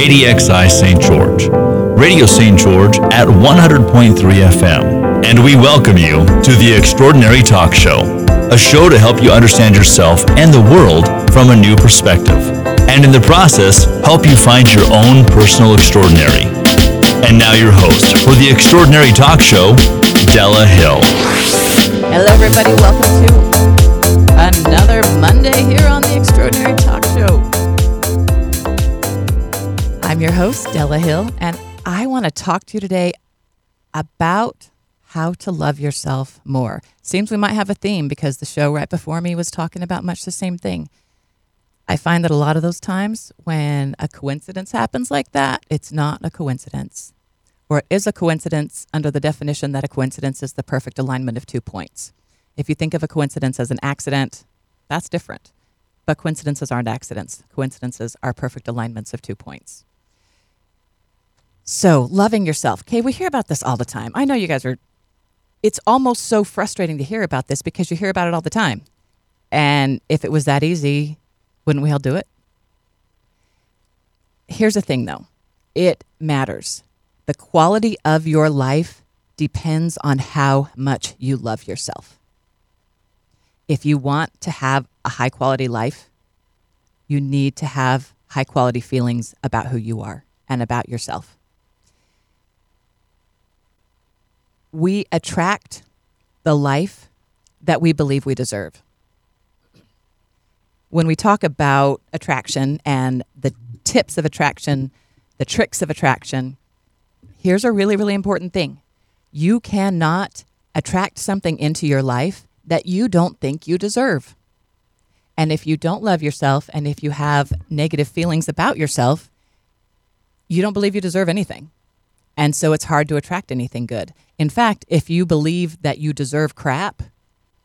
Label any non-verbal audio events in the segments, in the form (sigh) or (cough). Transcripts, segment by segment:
KDXI St. George, Radio St. George at 100.3 FM. And we welcome you to the Extraordinary Talk Show, a show to help you understand yourself and the world from a new perspective. And in the process, help you find your own personal extraordinary. And now, your host for the Extraordinary Talk Show, Della Hill. Hello, everybody. Welcome to another Monday here on the Extraordinary Talk I'm your host, Della Hill, and I want to talk to you today about how to love yourself more. Seems we might have a theme because the show right before me was talking about much the same thing. I find that a lot of those times when a coincidence happens like that, it's not a coincidence. Or it is a coincidence under the definition that a coincidence is the perfect alignment of two points. If you think of a coincidence as an accident, that's different. But coincidences aren't accidents. Coincidences are perfect alignments of two points. So, loving yourself. Okay, we hear about this all the time. I know you guys are, it's almost so frustrating to hear about this because you hear about it all the time. And if it was that easy, wouldn't we all do it? Here's the thing though it matters. The quality of your life depends on how much you love yourself. If you want to have a high quality life, you need to have high quality feelings about who you are and about yourself. We attract the life that we believe we deserve. When we talk about attraction and the tips of attraction, the tricks of attraction, here's a really, really important thing. You cannot attract something into your life that you don't think you deserve. And if you don't love yourself and if you have negative feelings about yourself, you don't believe you deserve anything. And so it's hard to attract anything good. In fact, if you believe that you deserve crap,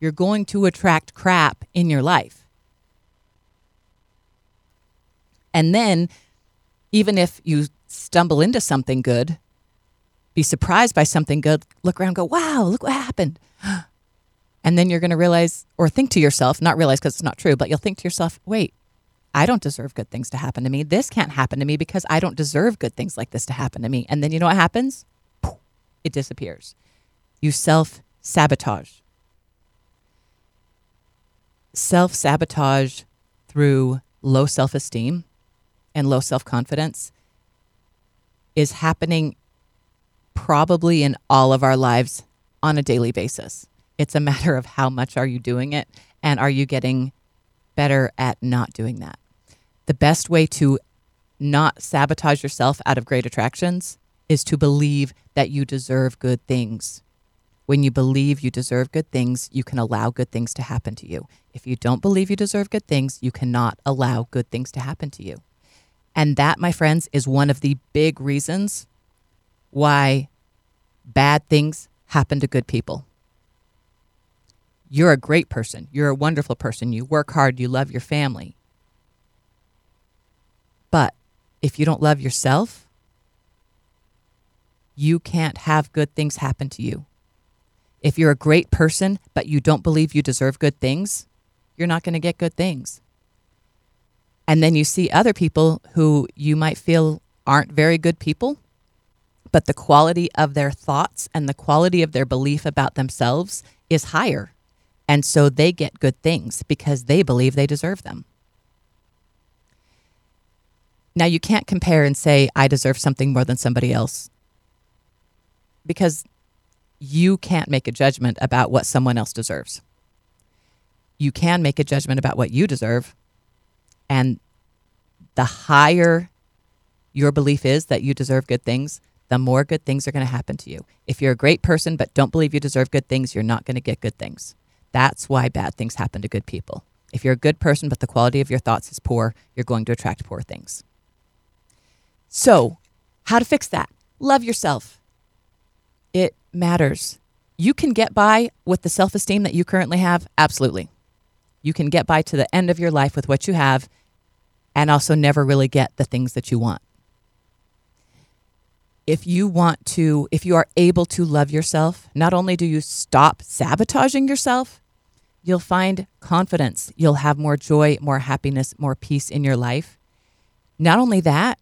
you're going to attract crap in your life. And then, even if you stumble into something good, be surprised by something good, look around, go, wow, look what happened. (gasps) And then you're going to realize, or think to yourself, not realize because it's not true, but you'll think to yourself, wait, I don't deserve good things to happen to me. This can't happen to me because I don't deserve good things like this to happen to me. And then you know what happens? It disappears. You self sabotage. Self sabotage through low self esteem and low self confidence is happening probably in all of our lives on a daily basis. It's a matter of how much are you doing it and are you getting better at not doing that the best way to not sabotage yourself out of great attractions is to believe that you deserve good things. When you believe you deserve good things, you can allow good things to happen to you. If you don't believe you deserve good things, you cannot allow good things to happen to you. And that, my friends, is one of the big reasons why bad things happen to good people. You're a great person. You're a wonderful person. You work hard. You love your family. But if you don't love yourself, you can't have good things happen to you. If you're a great person, but you don't believe you deserve good things, you're not going to get good things. And then you see other people who you might feel aren't very good people, but the quality of their thoughts and the quality of their belief about themselves is higher. And so they get good things because they believe they deserve them. Now, you can't compare and say, I deserve something more than somebody else because you can't make a judgment about what someone else deserves. You can make a judgment about what you deserve. And the higher your belief is that you deserve good things, the more good things are going to happen to you. If you're a great person but don't believe you deserve good things, you're not going to get good things. That's why bad things happen to good people. If you're a good person but the quality of your thoughts is poor, you're going to attract poor things. So, how to fix that? Love yourself. It matters. You can get by with the self esteem that you currently have. Absolutely. You can get by to the end of your life with what you have and also never really get the things that you want. If you want to, if you are able to love yourself, not only do you stop sabotaging yourself, you'll find confidence. You'll have more joy, more happiness, more peace in your life. Not only that,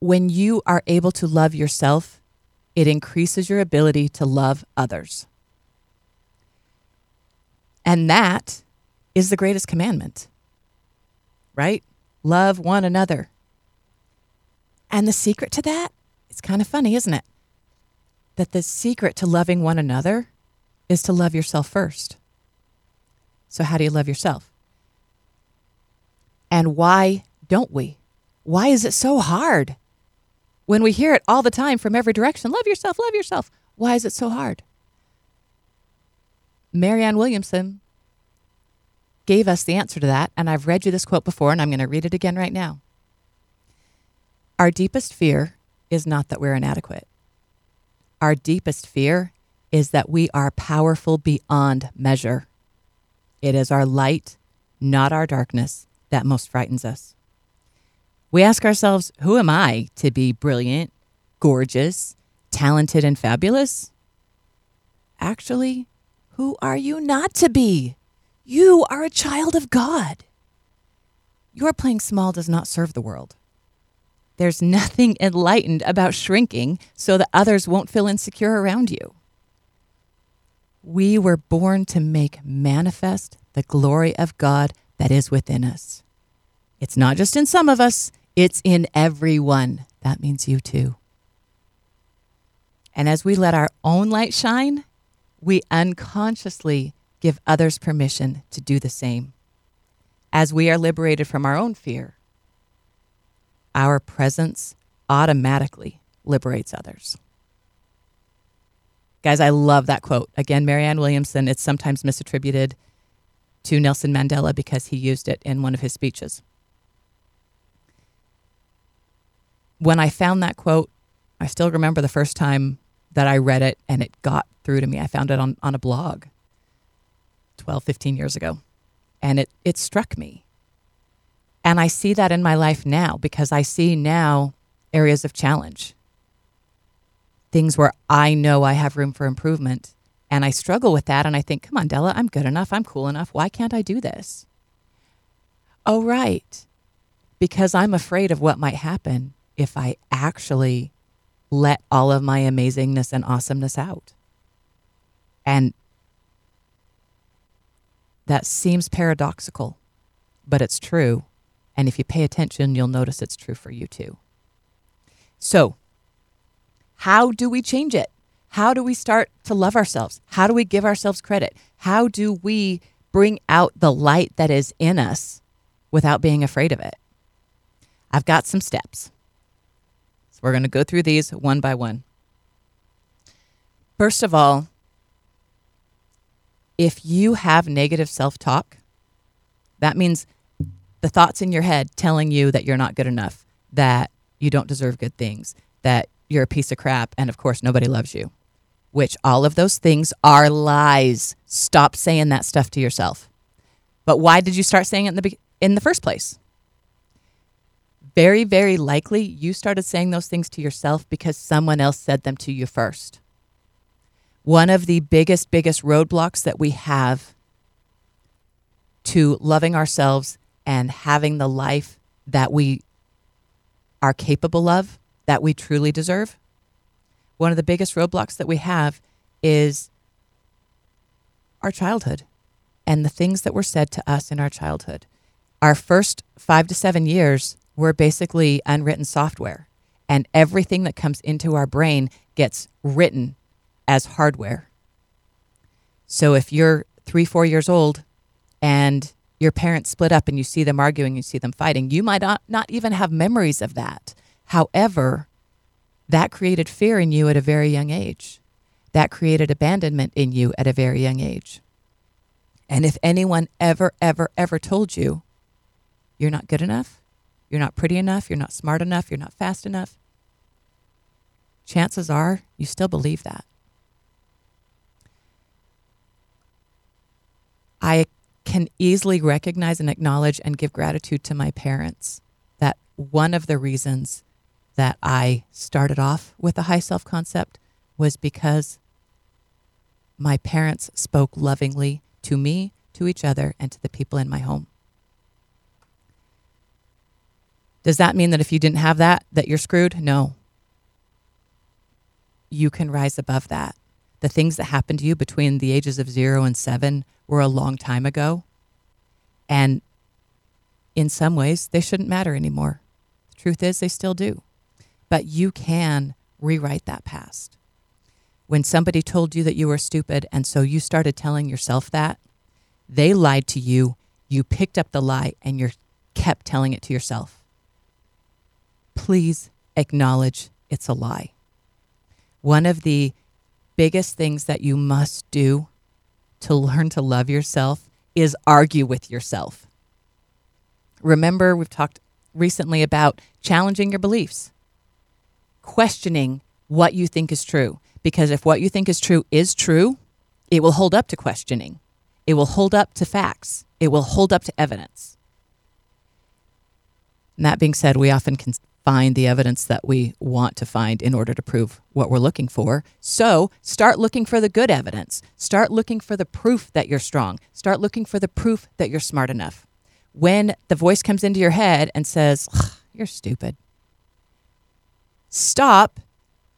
when you are able to love yourself, it increases your ability to love others. And that is the greatest commandment, right? Love one another. And the secret to that, it's kind of funny, isn't it? That the secret to loving one another is to love yourself first. So, how do you love yourself? And why don't we? Why is it so hard? When we hear it all the time from every direction love yourself, love yourself. Why is it so hard? Marianne Williamson gave us the answer to that, and I've read you this quote before, and I'm going to read it again right now. Our deepest fear is not that we're inadequate. Our deepest fear is that we are powerful beyond measure. It is our light, not our darkness, that most frightens us. We ask ourselves, who am I to be brilliant, gorgeous, talented, and fabulous? Actually, who are you not to be? You are a child of God. Your playing small does not serve the world. There's nothing enlightened about shrinking so that others won't feel insecure around you. We were born to make manifest the glory of God that is within us. It's not just in some of us, it's in everyone. That means you too. And as we let our own light shine, we unconsciously give others permission to do the same. As we are liberated from our own fear, our presence automatically liberates others. Guys, I love that quote. Again, Marianne Williamson, it's sometimes misattributed to Nelson Mandela because he used it in one of his speeches. When I found that quote, I still remember the first time that I read it and it got through to me. I found it on, on a blog 12, 15 years ago. And it, it struck me. And I see that in my life now because I see now areas of challenge, things where I know I have room for improvement. And I struggle with that. And I think, come on, Della, I'm good enough. I'm cool enough. Why can't I do this? Oh, right. Because I'm afraid of what might happen if I actually let all of my amazingness and awesomeness out. And that seems paradoxical, but it's true. And if you pay attention, you'll notice it's true for you too. So, how do we change it? How do we start to love ourselves? How do we give ourselves credit? How do we bring out the light that is in us without being afraid of it? I've got some steps. We're going to go through these one by one. First of all, if you have negative self talk, that means the thoughts in your head telling you that you're not good enough, that you don't deserve good things, that you're a piece of crap, and of course, nobody loves you, which all of those things are lies. Stop saying that stuff to yourself. But why did you start saying it in the, in the first place? Very, very likely you started saying those things to yourself because someone else said them to you first. One of the biggest, biggest roadblocks that we have to loving ourselves and having the life that we are capable of, that we truly deserve. One of the biggest roadblocks that we have is our childhood and the things that were said to us in our childhood. Our first five to seven years were basically unwritten software, and everything that comes into our brain gets written as hardware. So if you're three, four years old and your parents split up and you see them arguing, you see them fighting, you might not, not even have memories of that. However, that created fear in you at a very young age. That created abandonment in you at a very young age. And if anyone ever, ever, ever told you you're not good enough, you're not pretty enough, you're not smart enough, you're not fast enough, chances are you still believe that. I can easily recognize and acknowledge and give gratitude to my parents that one of the reasons that I started off with a high self concept was because my parents spoke lovingly to me, to each other, and to the people in my home. Does that mean that if you didn't have that, that you're screwed? No. You can rise above that. The things that happened to you between the ages of zero and seven were a long time ago. And in some ways, they shouldn't matter anymore. The truth is, they still do. But you can rewrite that past. When somebody told you that you were stupid, and so you started telling yourself that, they lied to you, you picked up the lie, and you kept telling it to yourself. Please acknowledge it's a lie. One of the biggest things that you must do to learn to love yourself is argue with yourself. Remember, we've talked recently about challenging your beliefs, questioning what you think is true. Because if what you think is true is true, it will hold up to questioning, it will hold up to facts, it will hold up to evidence. And that being said, we often can find the evidence that we want to find in order to prove what we're looking for. So start looking for the good evidence. Start looking for the proof that you're strong. Start looking for the proof that you're smart enough. When the voice comes into your head and says, You're stupid, stop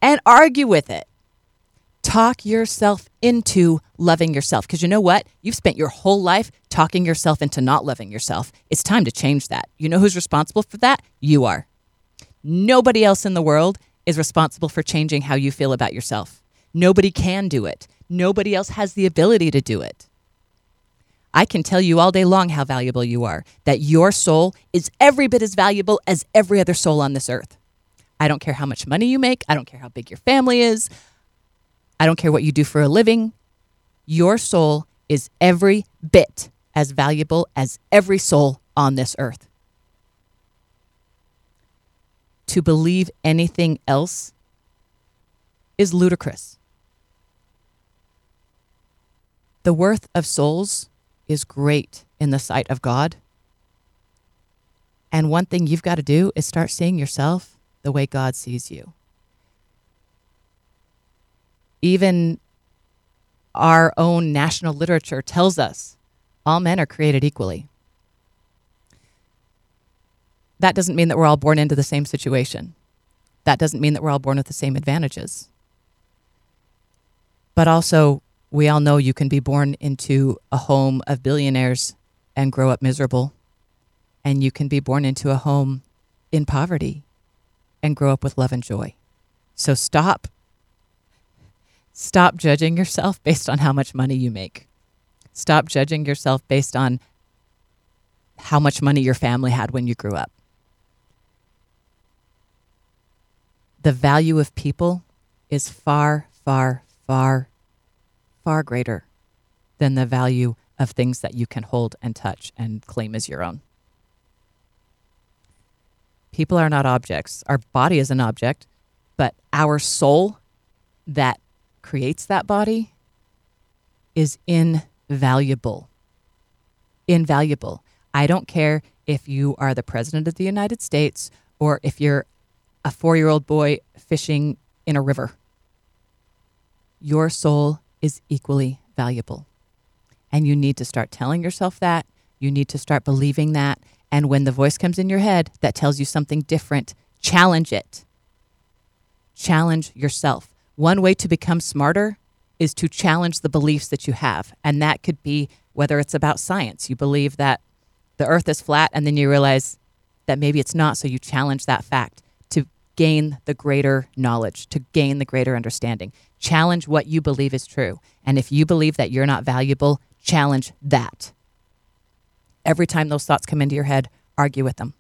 and argue with it. Talk yourself into loving yourself. Because you know what? You've spent your whole life talking yourself into not loving yourself. It's time to change that. You know who's responsible for that? You are. Nobody else in the world is responsible for changing how you feel about yourself. Nobody can do it. Nobody else has the ability to do it. I can tell you all day long how valuable you are, that your soul is every bit as valuable as every other soul on this earth. I don't care how much money you make. I don't care how big your family is. I don't care what you do for a living. Your soul is every bit as valuable as every soul on this earth. To believe anything else is ludicrous. The worth of souls is great in the sight of God. And one thing you've got to do is start seeing yourself the way God sees you. Even our own national literature tells us all men are created equally. That doesn't mean that we're all born into the same situation. That doesn't mean that we're all born with the same advantages. But also, we all know you can be born into a home of billionaires and grow up miserable. And you can be born into a home in poverty and grow up with love and joy. So stop. Stop judging yourself based on how much money you make. Stop judging yourself based on how much money your family had when you grew up. The value of people is far, far, far, far greater than the value of things that you can hold and touch and claim as your own. People are not objects. Our body is an object, but our soul that creates that body is invaluable. Invaluable. I don't care if you are the president of the United States or if you're a four year old boy fishing in a river. Your soul is equally valuable. And you need to start telling yourself that. You need to start believing that. And when the voice comes in your head that tells you something different, challenge it. Challenge yourself. One way to become smarter is to challenge the beliefs that you have. And that could be whether it's about science. You believe that the earth is flat, and then you realize that maybe it's not. So you challenge that fact gain the greater knowledge, to gain the greater understanding. Challenge what you believe is true. And if you believe that you're not valuable, challenge that. Every time those thoughts come into your head, argue with them.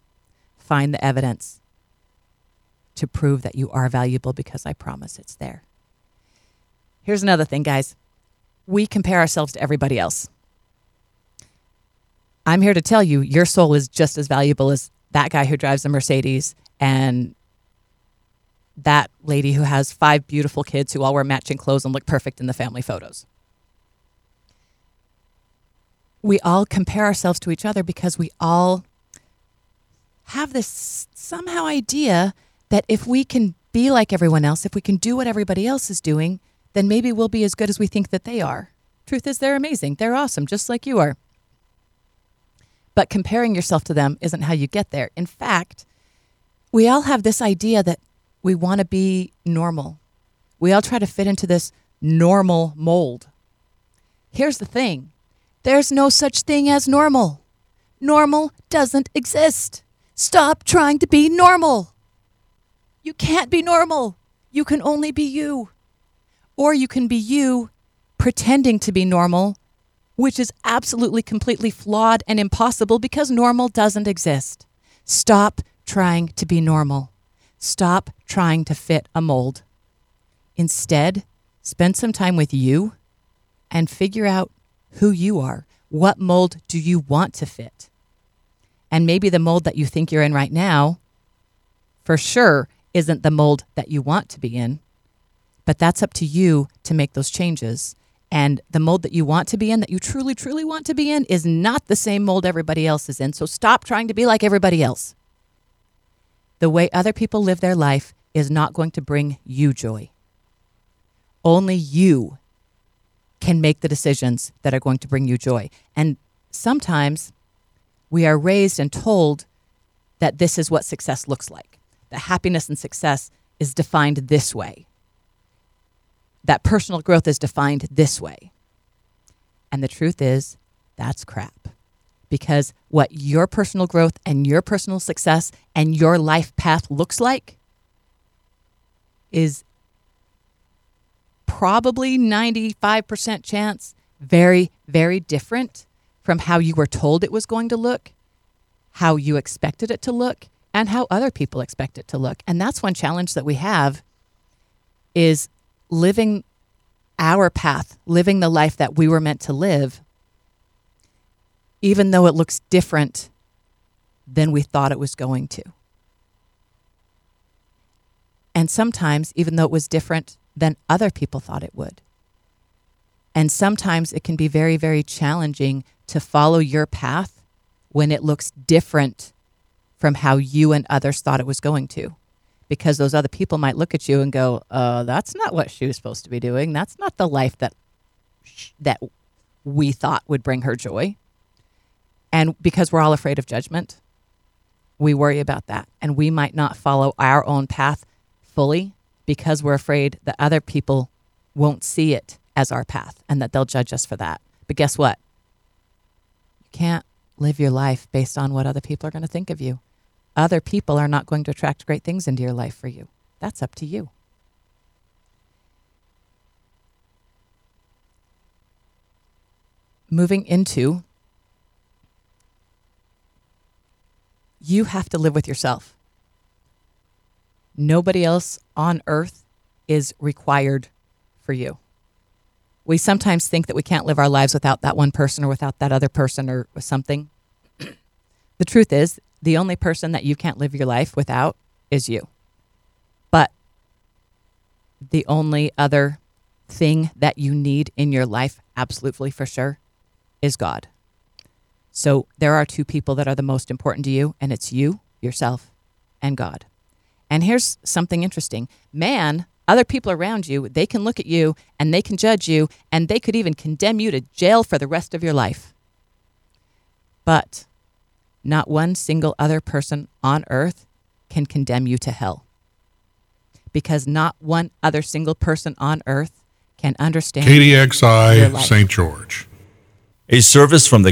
Find the evidence to prove that you are valuable because I promise it's there. Here's another thing, guys. We compare ourselves to everybody else. I'm here to tell you your soul is just as valuable as that guy who drives a Mercedes and that lady who has five beautiful kids who all wear matching clothes and look perfect in the family photos we all compare ourselves to each other because we all have this somehow idea that if we can be like everyone else, if we can do what everybody else is doing, then maybe we'll be as good as we think that they are. Truth is, they're amazing. They're awesome, just like you are. But comparing yourself to them isn't how you get there. In fact, we all have this idea that we want to be normal. We all try to fit into this normal mold. Here's the thing there's no such thing as normal. Normal doesn't exist. Stop trying to be normal. You can't be normal. You can only be you. Or you can be you pretending to be normal, which is absolutely completely flawed and impossible because normal doesn't exist. Stop trying to be normal. Stop trying to fit a mold. Instead, spend some time with you and figure out who you are. What mold do you want to fit? And maybe the mold that you think you're in right now, for sure, isn't the mold that you want to be in. But that's up to you to make those changes. And the mold that you want to be in, that you truly, truly want to be in, is not the same mold everybody else is in. So stop trying to be like everybody else. The way other people live their life is not going to bring you joy. Only you can make the decisions that are going to bring you joy. And sometimes we are raised and told that this is what success looks like. That happiness and success is defined this way. That personal growth is defined this way. And the truth is, that's crap. Because what your personal growth and your personal success and your life path looks like is probably 95% chance very, very different from how you were told it was going to look, how you expected it to look, and how other people expect it to look. And that's one challenge that we have is living our path, living the life that we were meant to live, even though it looks different than we thought it was going to. And sometimes, even though it was different than other people thought it would. And sometimes it can be very, very challenging to follow your path when it looks different from how you and others thought it was going to. Because those other people might look at you and go, uh, that's not what she was supposed to be doing. That's not the life that, that we thought would bring her joy. And because we're all afraid of judgment, we worry about that. And we might not follow our own path fully because we're afraid that other people won't see it as our path and that they'll judge us for that. But guess what? You can't live your life based on what other people are going to think of you. Other people are not going to attract great things into your life for you. That's up to you. Moving into, you have to live with yourself. Nobody else on earth is required for you. We sometimes think that we can't live our lives without that one person or without that other person or something. (clears throat) the truth is, the only person that you can't live your life without is you. But the only other thing that you need in your life, absolutely for sure, is God. So there are two people that are the most important to you, and it's you, yourself, and God. And here's something interesting man, other people around you, they can look at you and they can judge you and they could even condemn you to jail for the rest of your life. But not one single other person on earth can condemn you to hell. Because not one other single person on earth can understand KDXI St. George. A service from the